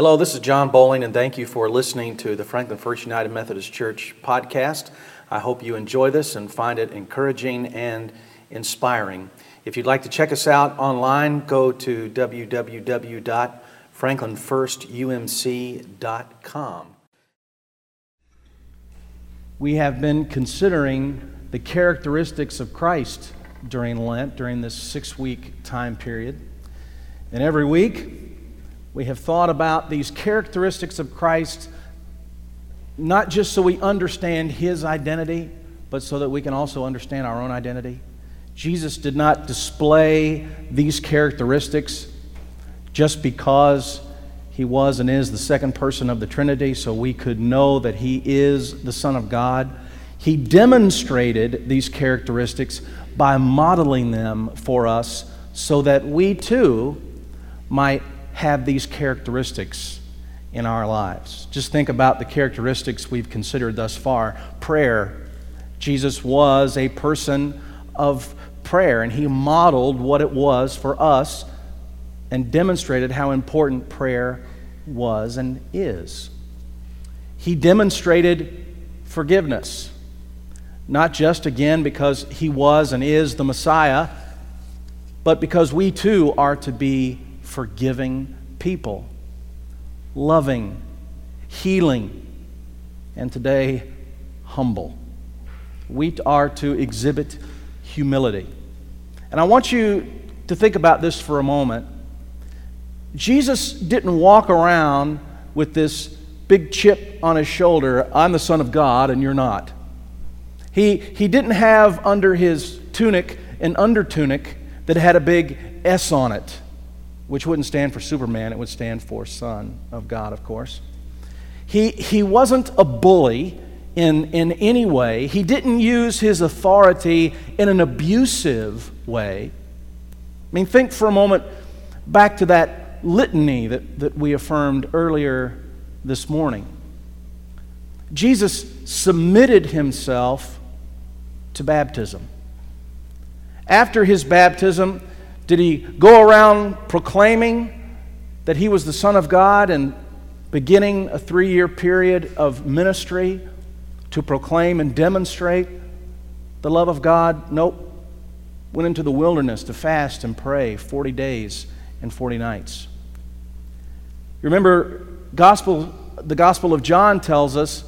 Hello, this is John Bowling, and thank you for listening to the Franklin First United Methodist Church podcast. I hope you enjoy this and find it encouraging and inspiring. If you'd like to check us out online, go to www.franklinfirstumc.com. We have been considering the characteristics of Christ during Lent, during this six week time period. And every week, we have thought about these characteristics of Christ, not just so we understand his identity, but so that we can also understand our own identity. Jesus did not display these characteristics just because he was and is the second person of the Trinity, so we could know that he is the Son of God. He demonstrated these characteristics by modeling them for us so that we too might have these characteristics in our lives. Just think about the characteristics we've considered thus far. Prayer. Jesus was a person of prayer, and he modeled what it was for us and demonstrated how important prayer was and is. He demonstrated forgiveness, not just again because he was and is the Messiah, but because we too are to be forgiving people, loving, healing, and today, humble. We are to exhibit humility. And I want you to think about this for a moment. Jesus didn't walk around with this big chip on his shoulder I'm the Son of God and you're not. He, he didn't have under his tunic an under tunic that had a big S on it, which wouldn't stand for Superman, it would stand for Son of God, of course. He, he wasn't a bully in, in any way. He didn't use his authority in an abusive way. I mean, think for a moment back to that litany that, that we affirmed earlier this morning. Jesus submitted himself to baptism. After his baptism, did he go around proclaiming that he was the Son of God and beginning a three year period of ministry to proclaim and demonstrate the love of God? Nope. Went into the wilderness to fast and pray 40 days and 40 nights. You remember, gospel, the Gospel of John tells us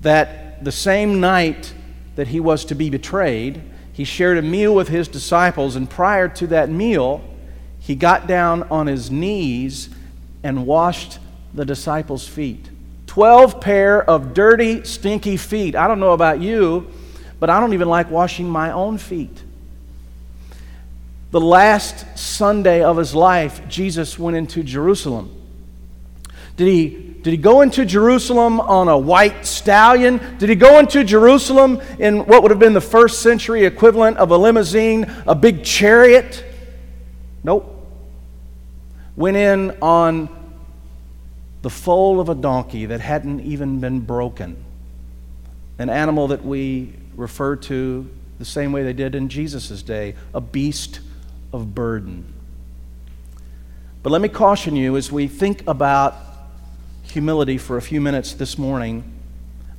that the same night that he was to be betrayed, he shared a meal with his disciples, and prior to that meal, he got down on his knees and washed the disciples' feet. 12 pair of dirty, stinky feet. I don't know about you, but I don't even like washing my own feet. The last Sunday of his life, Jesus went into Jerusalem. Did he, did he go into Jerusalem on a white stallion? Did he go into Jerusalem in what would have been the first century equivalent of a limousine, a big chariot? Nope. Went in on the foal of a donkey that hadn't even been broken. An animal that we refer to the same way they did in Jesus' day a beast of burden. But let me caution you as we think about humility for a few minutes this morning.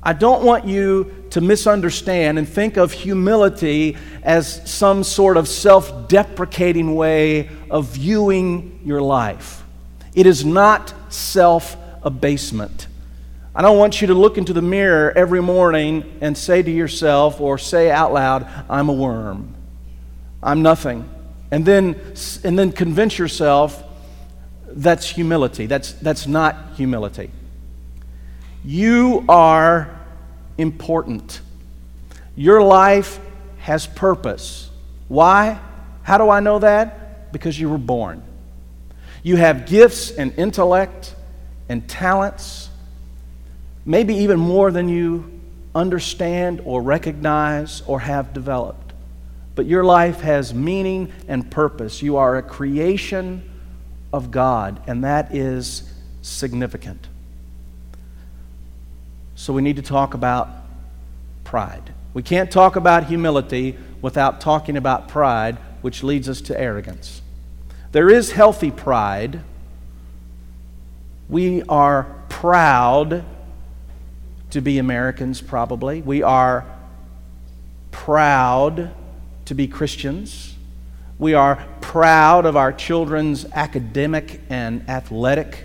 I don't want you to misunderstand and think of humility as some sort of self deprecating way of viewing your life. It is not self abasement. I don't want you to look into the mirror every morning and say to yourself or say out loud, I'm a worm. I'm nothing. And then, and then convince yourself that's humility. That's, that's not humility. You are important. Your life has purpose. Why? How do I know that? Because you were born. You have gifts and intellect and talents, maybe even more than you understand or recognize or have developed. But your life has meaning and purpose. You are a creation of God, and that is significant. So we need to talk about pride. We can't talk about humility without talking about pride, which leads us to arrogance. There is healthy pride We are proud to be Americans, probably. We are proud to be Christians. We are proud of our children's academic and athletic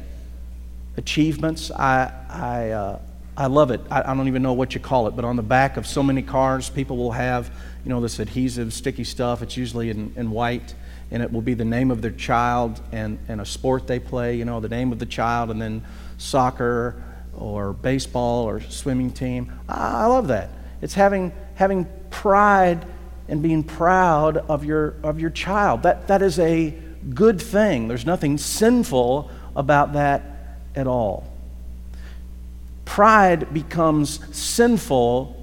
achievements. I, I, uh, I love it. I, I, don't even know what you call it, but on the back of so many cars, people will have, you know, this adhesive, sticky stuff. It's usually in, in white, and it will be the name of their child and, and a sport they play, you know, the name of the child, and then soccer or baseball or swimming team. I, I love that. It's having, having pride and being proud of your, of your child. That, that is a good thing. There's nothing sinful about that at all. Pride becomes sinful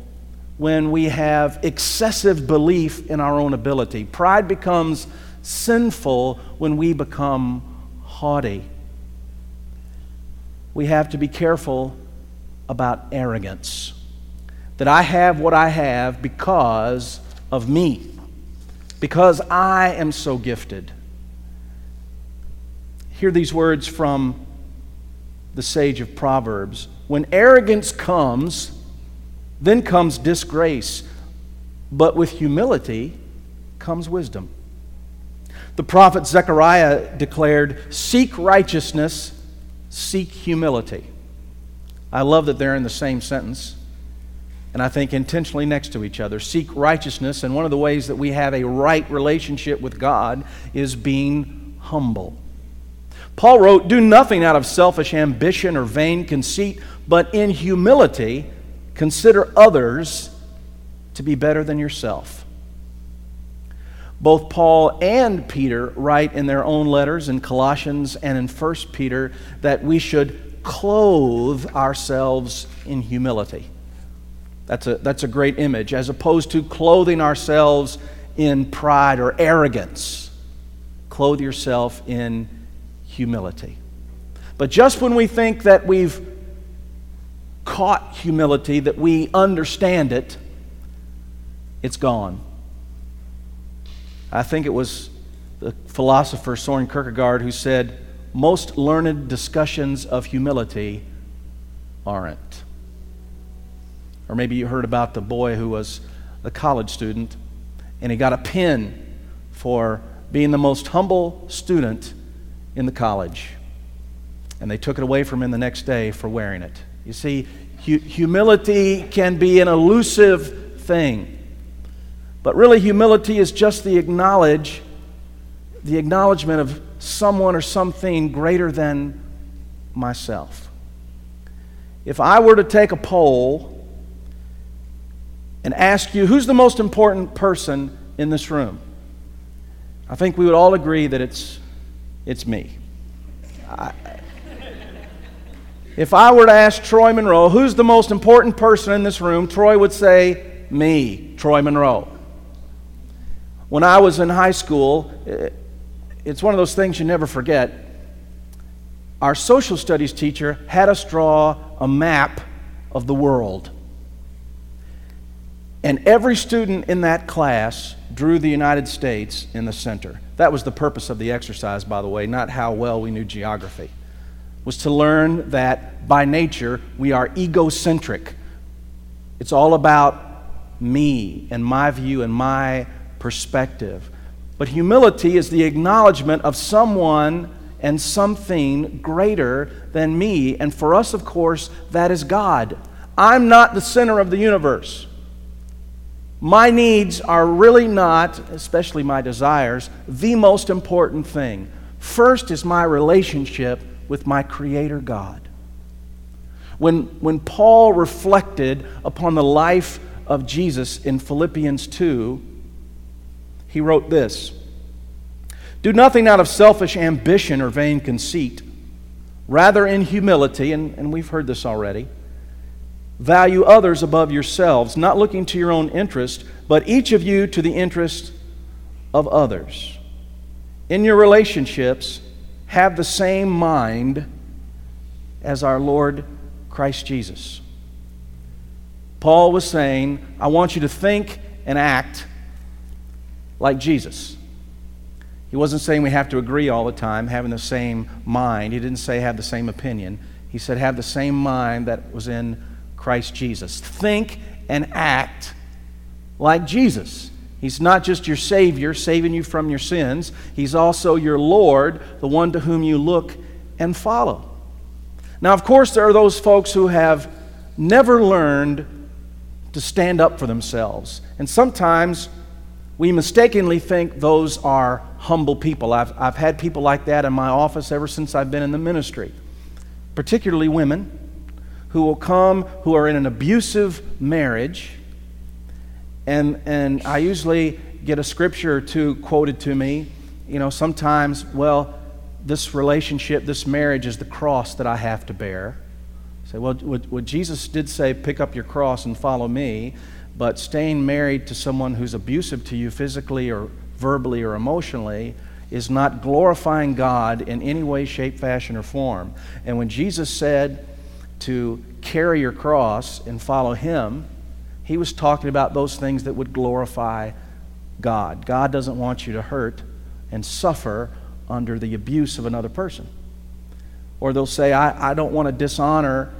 when we have excessive belief in our own ability. Pride becomes sinful when we become haughty. We have to be careful about arrogance. That I have what I have because of me, because I am so gifted. Hear these words from the sage of Proverbs. When arrogance comes, then comes disgrace, but with humility comes wisdom. The prophet Zechariah declared, Seek righteousness, seek humility. I love that they're in the same sentence and I think intentionally next to each other. Seek righteousness, and one of the ways that we have a right relationship with God is being humble. Paul wrote, Do nothing out of selfish ambition or vain conceit, but in humility consider others to be better than yourself. Both Paul and Peter write in their own letters in Colossians and in 1 Peter that we should clothe ourselves in humility. That's a, that's a great image, as opposed to clothing ourselves in pride or arrogance. Clothe yourself in humility. But just when we think that we've caught humility, that we understand it, it's gone. I think it was the philosopher Soren Kierkegaard who said, Most learned discussions of humility aren't. Or maybe you heard about the boy who was a college student and he got a pin for being the most humble student in the college. And they took it away from him the next day for wearing it. You see, hu- humility can be an elusive thing. But really, humility is just the acknowledge, the acknowledgement of someone or something greater than myself. If I were to take a poll and ask you who's the most important person in this room, I think we would all agree that it's, it's me. I, if I were to ask Troy Monroe who's the most important person in this room, Troy would say, Me, Troy Monroe. When I was in high school, eh, it's one of those things you never forget. Our social studies teacher had us draw a map of the world. And every student in that class drew the United States in the center. That was the purpose of the exercise, by the way, not how well we knew geography. Was to learn that by nature we are egocentric. It's all about me and my view and my perspective. But humility is the acknowledgement of someone and something greater than me. And for us, of course, that is God. I'm not the center of the universe. My needs are really not, especially my desires, the most important thing. First is my relationship with my Creator God. When, when Paul reflected upon the life of Jesus in Philippians 2, he wrote this Do nothing out of selfish ambition or vain conceit, rather, in humility, and, and we've heard this already Value others above yourselves, not looking to your own interest, but each of you to the interest of others. In your relationships, have the same mind as our Lord Christ Jesus. Paul was saying, I want you to think and act like Jesus. He wasn't saying we have to agree all the time, having the same mind. He didn't say have the same opinion. He said have the same mind that was in Christ Jesus. Think and act like Jesus. He's not just your Savior, saving you from your sins. He's also your Lord, the one to whom you look and follow. Now, of course, there are those folks who have never learned to stand up for themselves. And sometimes we mistakenly think those are humble people. I've, I've had people like that in my office ever since I've been in the ministry, particularly women who will come who are in an abusive marriage. And, and I usually get a scripture or two quoted to me. You know, sometimes, well, this relationship, this marriage is the cross that I have to bear. Say, well, what, what Jesus did say, pick up your cross and follow me, but staying married to someone who's abusive to you physically or verbally or emotionally is not glorifying God in any way, shape, fashion, or form. And when Jesus said to carry your cross and follow Him, He was talking about those things that would glorify God. God doesn't want you to hurt and suffer under the abuse of another person. Or they'll say, I, I don't want to dishonor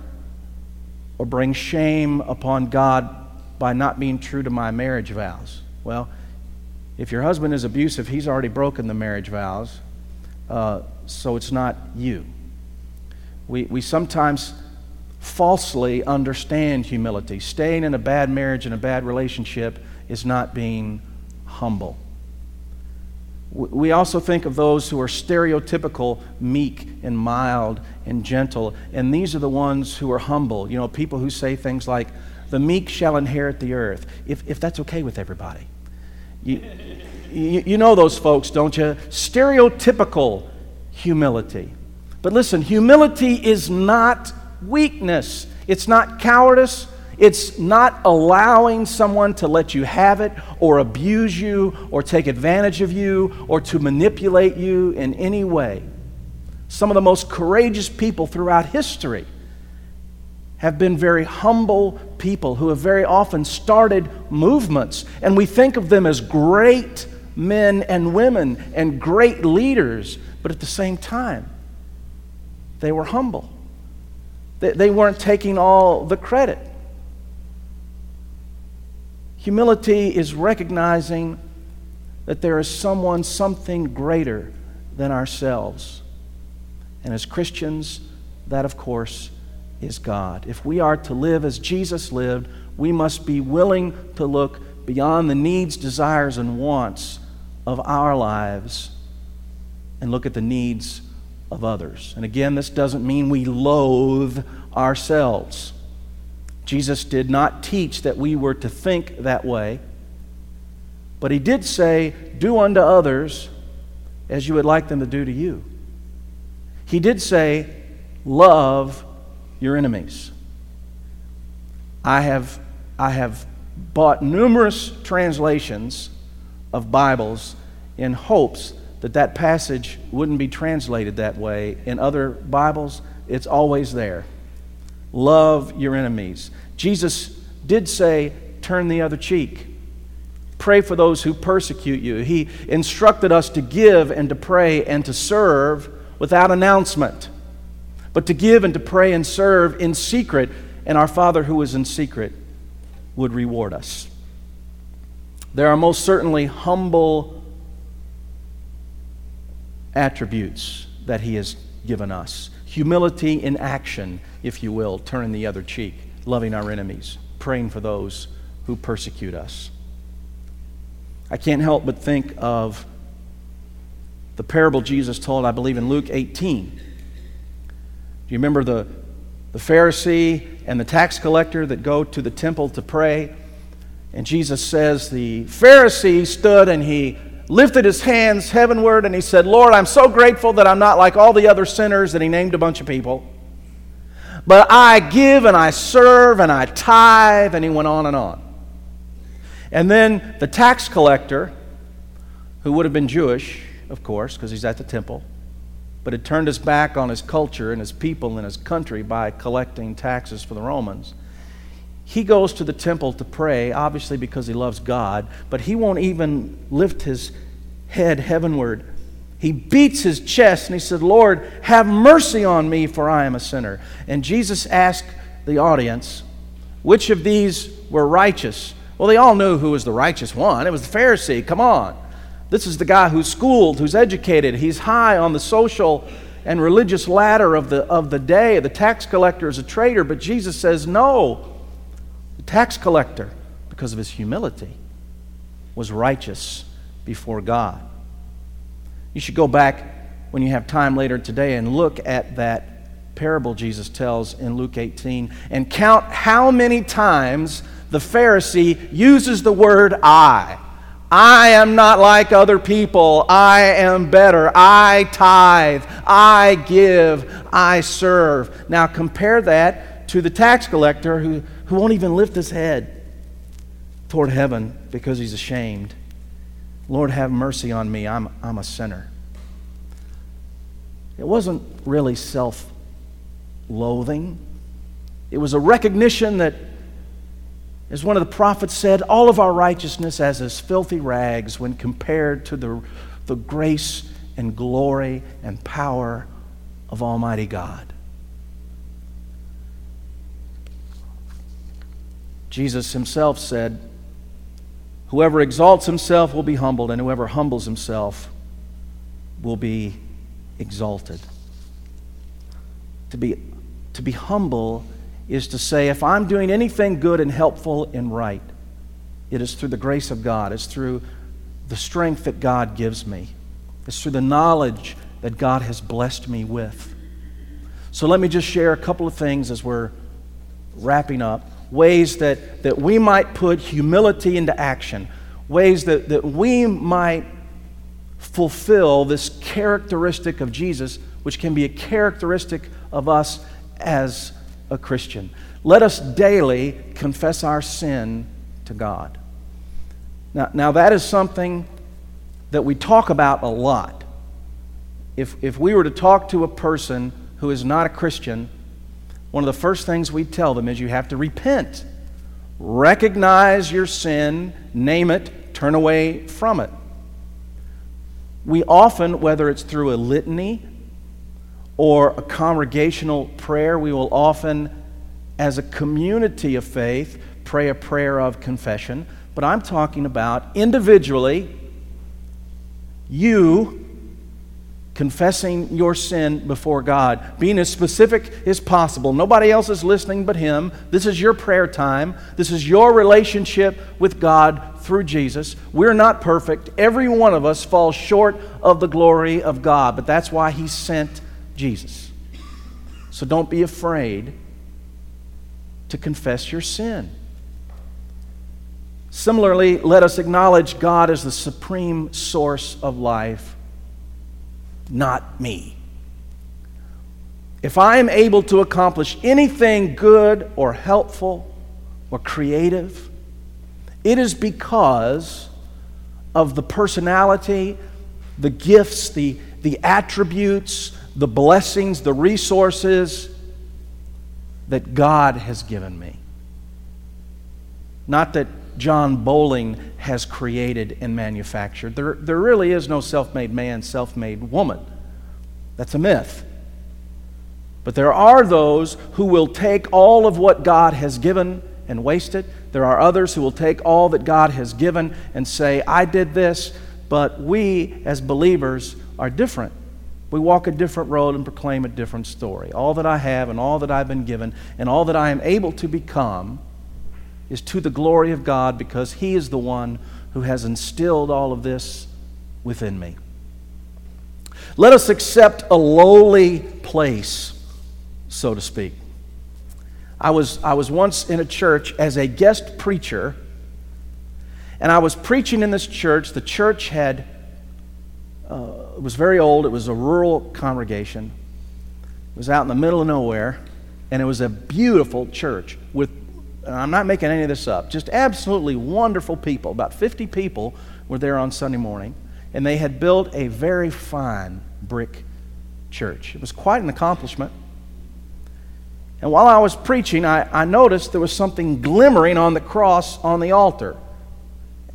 or bring shame upon God by not being true to my marriage vows. Well, if your husband is abusive, he's already broken the marriage vows, uh, so it's not you. We, we sometimes falsely understand humility. Staying in a bad marriage and a bad relationship is not being humble. We also think of those who are stereotypical, meek and mild and gentle, and these are the ones who are humble. You know, people who say things like, the meek shall inherit the earth, if, if that's okay with everybody. You, you, you know those folks, don't you? Stereotypical humility. But listen, humility is not weakness, it's not cowardice, it's not allowing someone to let you have it or abuse you or take advantage of you or to manipulate you in any way. Some of the most courageous people throughout history have been very humble people who have very often started movements, and we think of them as great men and women and great leaders, but at the same time, they were humble. They, weren't taking all the credit. Humility is recognizing that there is someone, something greater than ourselves. And as Christians, that of course is God. If we are to live as Jesus lived, we must be willing to look beyond the needs, desires, and wants of our lives and look at the needs of others. And again, this doesn't mean we loathe ourselves. Jesus did not teach that we were to think that way, but he did say, Do unto others as you would like them to do to you. He did say, Love your enemies. I have, I have bought numerous translations of Bibles in hopes that that passage wouldn't be translated that way. In other Bibles, it's always there. Love your enemies. Jesus did say, turn the other cheek. Pray for those who persecute you. He instructed us to give and to pray and to serve without announcement, but to give and to pray and serve in secret, and our Father who is in secret would reward us. There are most certainly humble attributes that He has given us humility in action, if you will, turning the other cheek, loving our enemies, praying for those who persecute us. I can't help but think of the parable Jesus told, I believe, in Luke 18. Do you remember the, the Pharisee and the tax collector that go to the temple to pray? And Jesus says, The Pharisee stood and he lifted his hands heavenward and he said, Lord, I'm so grateful that I'm not like all the other sinners. And he named a bunch of people. But I give and I serve and I tithe. And he went on and on. And then the tax collector, who would have been Jewish, of course, because he's at the temple, but had turned his back on his culture and his people and his country by collecting taxes for the Romans. He goes to the temple to pray, obviously because he loves God, but he won't even lift his head heavenward He beats his chest and he said, Lord, have mercy on me, for I am a sinner. And Jesus asked the audience, which of these were righteous? Well, they all knew who was the righteous one. It was the Pharisee. Come on. This is the guy who's schooled, who's educated. He's high on the social and religious ladder of the, of the day. The tax collector is a traitor, but Jesus says, no. Tax collector, because of his humility, was righteous before God. You should go back when you have time later today and look at that parable Jesus tells in Luke 18 and count how many times the Pharisee uses the word I. I am not like other people. I am better. I tithe. I give. I serve. Now compare that to the tax collector who, who won't even lift his head toward heaven because he's ashamed. Lord, have mercy on me. I'm, I'm a sinner. It wasn't really self loathing, it was a recognition that, as one of the prophets said, all of our righteousness as as filthy rags when compared to the, the grace and glory and power of Almighty God. Jesus himself said, Whoever exalts himself will be humbled, and whoever humbles himself will be exalted. To be, to be humble is to say, if I'm doing anything good and helpful and right, it is through the grace of God, it's through the strength that God gives me, it's through the knowledge that God has blessed me with. So let me just share a couple of things as we're wrapping up ways that, that we might put humility into action, ways that, that we might fulfill this characteristic of Jesus, which can be a characteristic of us as a Christian. Let us daily confess our sin to God. Now, now that is something that we talk about a lot. If, if we were to talk to a person who is not a Christian, one of the first things we tell them is you have to repent. Recognize your sin, name it, turn away from it. We often, whether it's through a litany or a congregational prayer, we will often, as a community of faith, pray a prayer of confession. But I'm talking about individually, you confessing your sin before God, being as specific as possible. Nobody else is listening but Him. This is your prayer time. This is your relationship with God through Jesus. We're not perfect. Every one of us falls short of the glory of God, but that's why He sent Jesus. So don't be afraid to confess your sin. Similarly, let us acknowledge God as the supreme source of life not me. If I am able to accomplish anything good or helpful or creative, it is because of the personality, the gifts, the, the attributes, the blessings, the resources that God has given me. Not that John Bowling has created and manufactured. There, there really is no self made man, self made woman. That's a myth. But there are those who will take all of what God has given and waste it. There are others who will take all that God has given and say, I did this, but we as believers are different. We walk a different road and proclaim a different story. All that I have and all that I've been given and all that I am able to become is to the glory of God because He is the one who has instilled all of this within me. Let us accept a lowly place, so to speak. I was, I was once in a church as a guest preacher, and I was preaching in this church. The church had, uh, it was very old, it was a rural congregation. It was out in the middle of nowhere, and it was a beautiful church with I'm not making any of this up, just absolutely wonderful people. About 50 people were there on Sunday morning, and they had built a very fine brick church. It was quite an accomplishment. And while I was preaching, I, I noticed there was something glimmering on the cross on the altar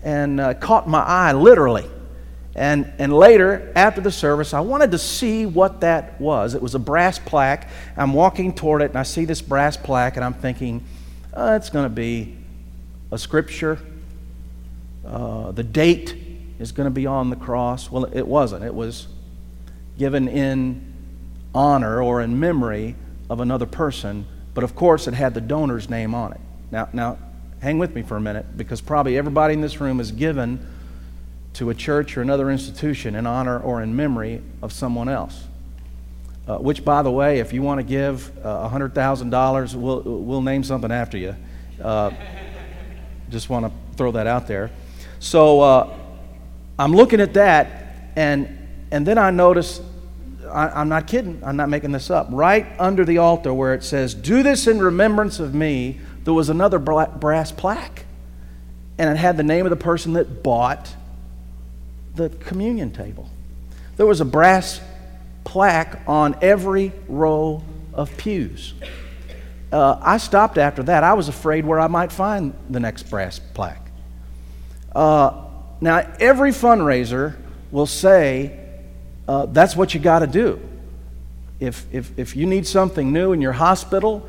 and uh, caught my eye literally. And, and later, after the service, I wanted to see what that was. It was a brass plaque. I'm walking toward it, and I see this brass plaque, and I'm thinking, oh, it's going to be a scripture. Uh, the date is going to be on the cross. Well, it wasn't. It was given in honor or in memory of another person, but of course, it had the donor's name on it. Now, now hang with me for a minute, because probably everybody in this room is given to a church or another institution in honor or in memory of someone else. Uh, which, by the way, if you want to give uh, $100,000, we'll, we'll name something after you. Uh, just want to throw that out there. So uh, I'm looking at that, and, and then I notice I, am not kidding, I'm not making this up. Right under the altar where it says, Do this in remembrance of me, there was another brass plaque. And it had the name of the person that bought the communion table. There was a brass plaque on every row of pews. Uh, I stopped after that. I was afraid where I might find the next brass plaque. Uh, now, every fundraiser will say uh, that's what you got to do. If, if, if you need something new in your hospital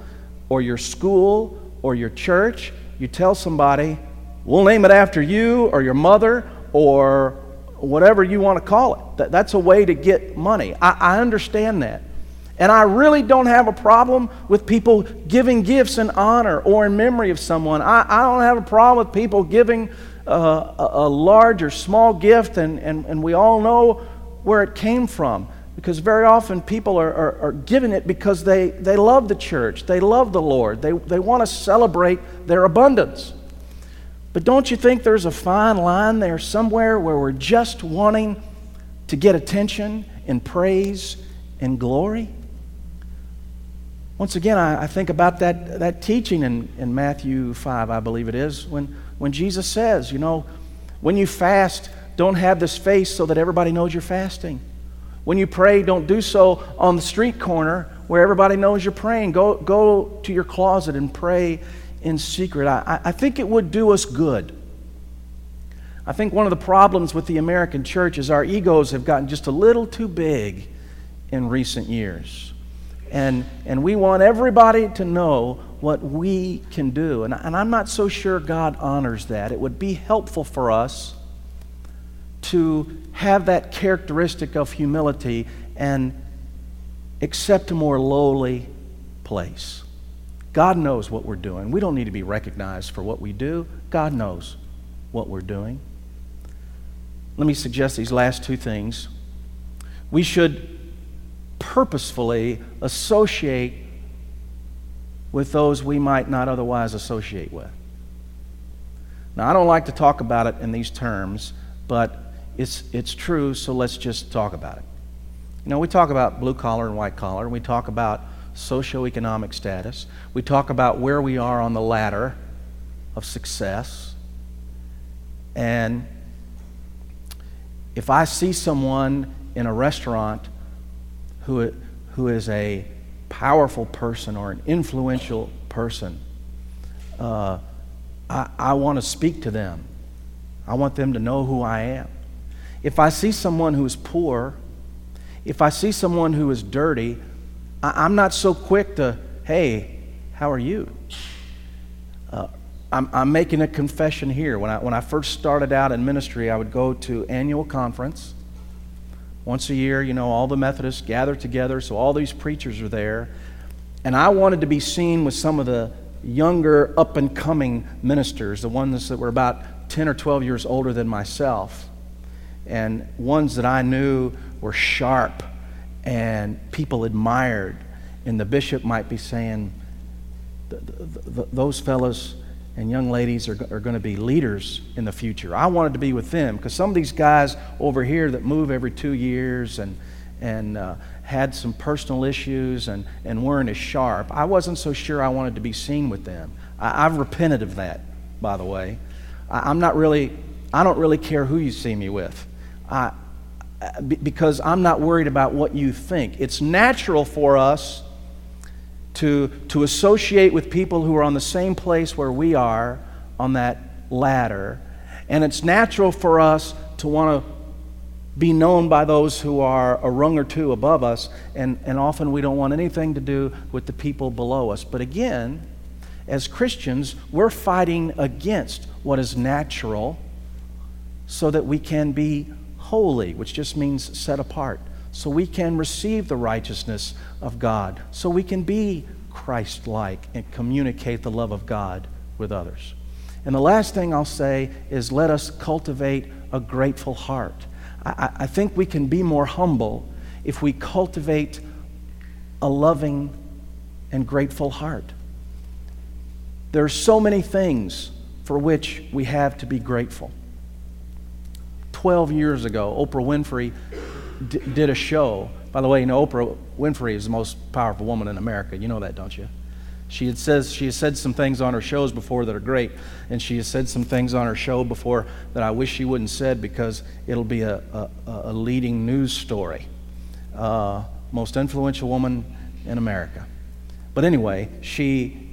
or your school or your church, you tell somebody, we'll name it after you or your mother or whatever you want to call it. That, that's a way to get money. I, I understand that. And I really don't have a problem with people giving gifts in honor or in memory of someone. I, I don't have a problem with people giving uh, a, large or small gift, and, and, and we all know where it came from. Because very often people are, are, are giving it because they, they love the church, they love the Lord, they, they want to celebrate their abundance. But don't you think there's a fine line there somewhere where we're just wanting to get attention and praise and glory? Once again, I, I, think about that, that teaching in, in Matthew 5, I believe it is, when, when Jesus says, you know, when you fast, don't have this face so that everybody knows you're fasting. When you pray, don't do so on the street corner where everybody knows you're praying. Go, go to your closet and pray in secret. I, I think it would do us good. I think one of the problems with the American church is our egos have gotten just a little too big in recent years. And, and we want everybody to know what we can do. And, and I'm not so sure God honors that. It would be helpful for us to have that characteristic of humility and accept a more lowly place. God knows what we're doing. We don't need to be recognized for what we do. God knows what we're doing. Let me suggest these last two things. We should purposefully associate with those we might not otherwise associate with. Now, I don't like to talk about it in these terms, but it's, it's true, so let's just talk about it. You know, we talk about blue collar and white collar, and we talk about socioeconomic status. We talk about where we are on the ladder of success. And if I see someone in a restaurant who, who is a powerful person or an influential person, uh, I, I want to speak to them. I want them to know who I am. If I see someone who is poor, if I see someone who is dirty, I, am not so quick to, hey, how are you? Uh, I'm, I'm, making a confession here. When I, when I first started out in ministry, I would go to annual conference. Once a year, you know, all the Methodists gather together, so all these preachers are there. And I wanted to be seen with some of the younger, up and coming ministers, the ones that were about 10 or 12 years older than myself, and ones that I knew were sharp and people admired. And the bishop might be saying, those fellows and young ladies are, are going to be leaders in the future. I wanted to be with them because some of these guys over here that move every two years and, and uh, had some personal issues and, and weren't as sharp, I wasn't so sure I wanted to be seen with them. I, have repented of that, by the way. I, I'm not really, I don't really care who you see me with. I, because I'm not worried about what you think. It's natural for us to, to associate with people who are on the same place where we are on that ladder. And it's natural for us to want to be known by those who are a rung or two above us, and, and often we don't want anything to do with the people below us. But again, as Christians, we're fighting against what is natural so that we can be holy, which just means set apart, so we can receive the righteousness of God, so we can be Christ like and communicate the love of God with others. And the last thing I'll say is let us cultivate a grateful heart. I, I think we can be more humble if we cultivate a loving and grateful heart. There are so many things for which we have to be grateful. 12 years ago, Oprah Winfrey d- did a show. By the way, you know, Oprah Winfrey is the most powerful woman in America. You know that, don't you? She, had says, she has said some things on her shows before that are great, and she has said some things on her show before that I wish she wouldn't said because it'll be a, a, a leading news story. Uh, most influential woman in America. But anyway, she,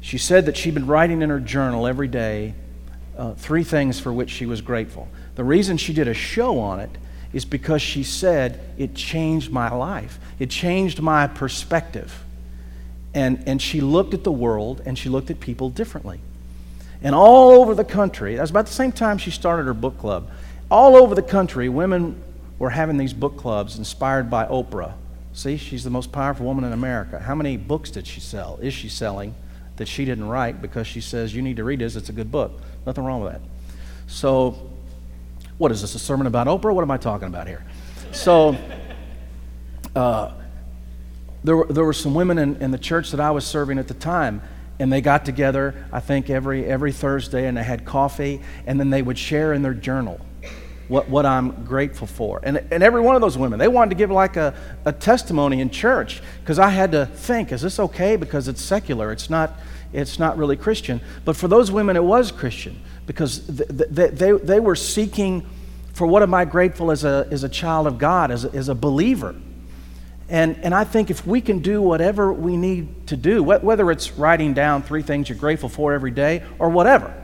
she said that she'd been writing in her journal every day uh, three things for which she was grateful. The reason she did a show on it is because she said it changed my life, it changed my perspective. And, and she looked at the world and she looked at people differently. And all over the country, that was about the same time she started her book club. All over the country, women were having these book clubs inspired by Oprah. See, she's the most powerful woman in America. How many books did she sell? Is she selling that she didn't write because she says, You need to read this, it's a good book? Nothing wrong with that. So, what is this, a sermon about Oprah? What am I talking about here? So, uh, there were, there were some women in, in the church that I was serving at the time, and they got together, I think, every, every Thursday, and they had coffee, and then they would share in their journal what, what I'm grateful for. And, and every one of those women, they wanted to give like a, a testimony in church because I had to think, is this okay? Because it's secular, it's not, it's not really Christian. But for those women, it was Christian because they, they, they were seeking for what am I grateful as a, as a child of God, as a, as a believer. And, and I think if we can do whatever we need to do, whether it's writing down three things you're grateful for every day or whatever,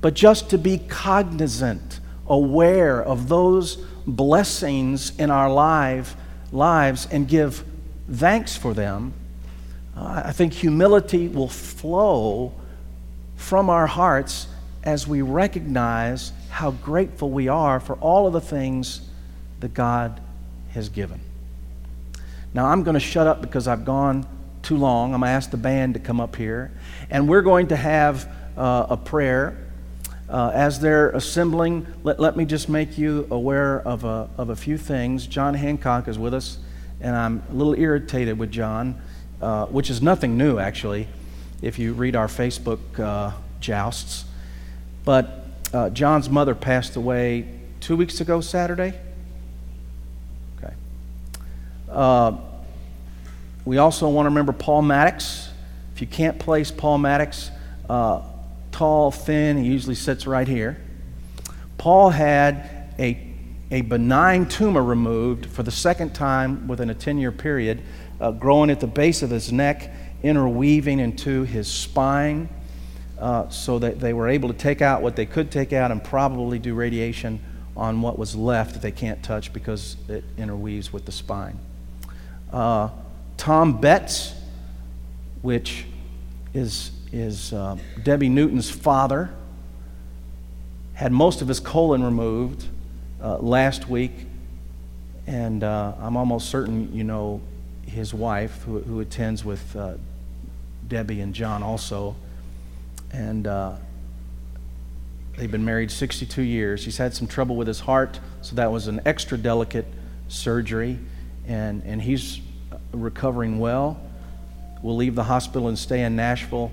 but just to be cognizant, aware of those blessings in our life, lives and give thanks for them, uh, I think humility will flow from our hearts as we recognize how grateful we are for all of the things that God has given. Now, I'm going to shut up because I've gone too long. I'm going to ask the band to come up here. And we're going to have uh, a prayer. Uh, as they're assembling, let, let me just make you aware of a, of a few things. John Hancock is with us, and I'm a little irritated with John, uh, which is nothing new, actually, if you read our Facebook uh, jousts. But uh, John's mother passed away two weeks ago, Saturday. Uh, we also want to remember Paul Maddox. If you can't place Paul Maddox, uh, tall, thin, he usually sits right here. Paul had a, a benign tumor removed for the second time within a 10 year period, uh, growing at the base of his neck, interweaving into his spine, uh, so that they were able to take out what they could take out and probably do radiation on what was left that they can't touch because it interweaves with the spine. Uh, Tom Betts, which is, is uh, Debbie Newton's father, had most of his colon removed uh, last week. And uh, I'm almost certain you know his wife, who, who attends with uh, Debbie and John also. And uh, they've been married 62 years. He's had some trouble with his heart, so that was an extra delicate surgery and, and he's recovering well. We'll leave the hospital and stay in Nashville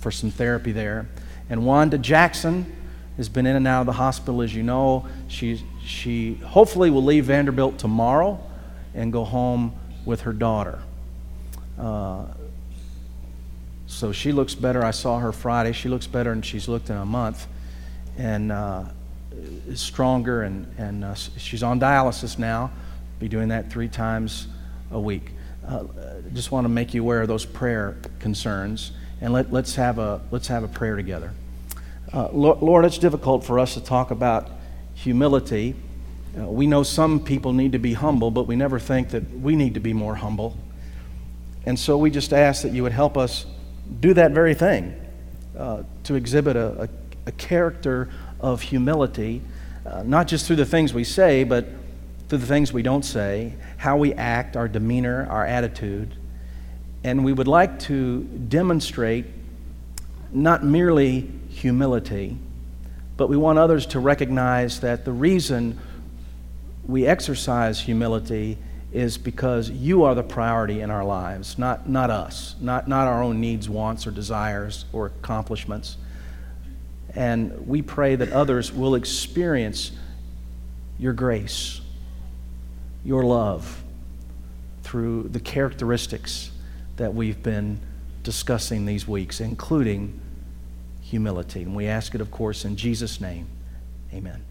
for some therapy there. And Wanda Jackson has been in and out of the hospital, as you know. She, she hopefully will leave Vanderbilt tomorrow and go home with her daughter. Uh, so she looks better. I saw her Friday. She looks better than she's looked in a month. And uh, is stronger, and, and uh, she's on dialysis now be doing that three times a week. Uh, just want to make you aware of those prayer concerns, and let, let's, have a, let's have a prayer together. Uh, Lord, Lord, it's difficult for us to talk about humility. Uh, we know some people need to be humble, but we never think that we need to be more humble. And so we just ask that you would help us do that very thing uh, to exhibit a, a, a, character of humility, uh, not just through the things we say, but through the things we don't say, how we act, our demeanor, our attitude. And we would like to demonstrate not merely humility, but we want others to recognize that the reason we exercise humility is because you are the priority in our lives, not, not us, not, not our own needs, wants, or desires or accomplishments. And we pray that others will experience your grace, your love, through the characteristics that we've been discussing these weeks, including humility. And we ask it, of course, in Jesus' name. Amen.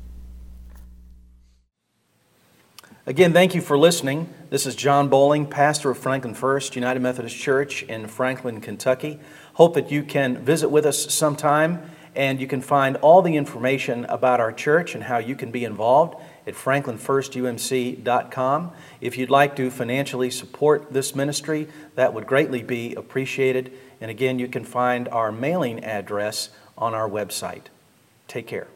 Again, thank you for listening. This is John Bowling, pastor of Franklin First United Methodist Church in Franklin, Kentucky. Hope that you can visit with us sometime and you can find all the information about our church and how you can be involved at franklinfirstumc.com. If you'd like to financially support this ministry, that would greatly be appreciated. And again, you can find our mailing address on our website. Take care.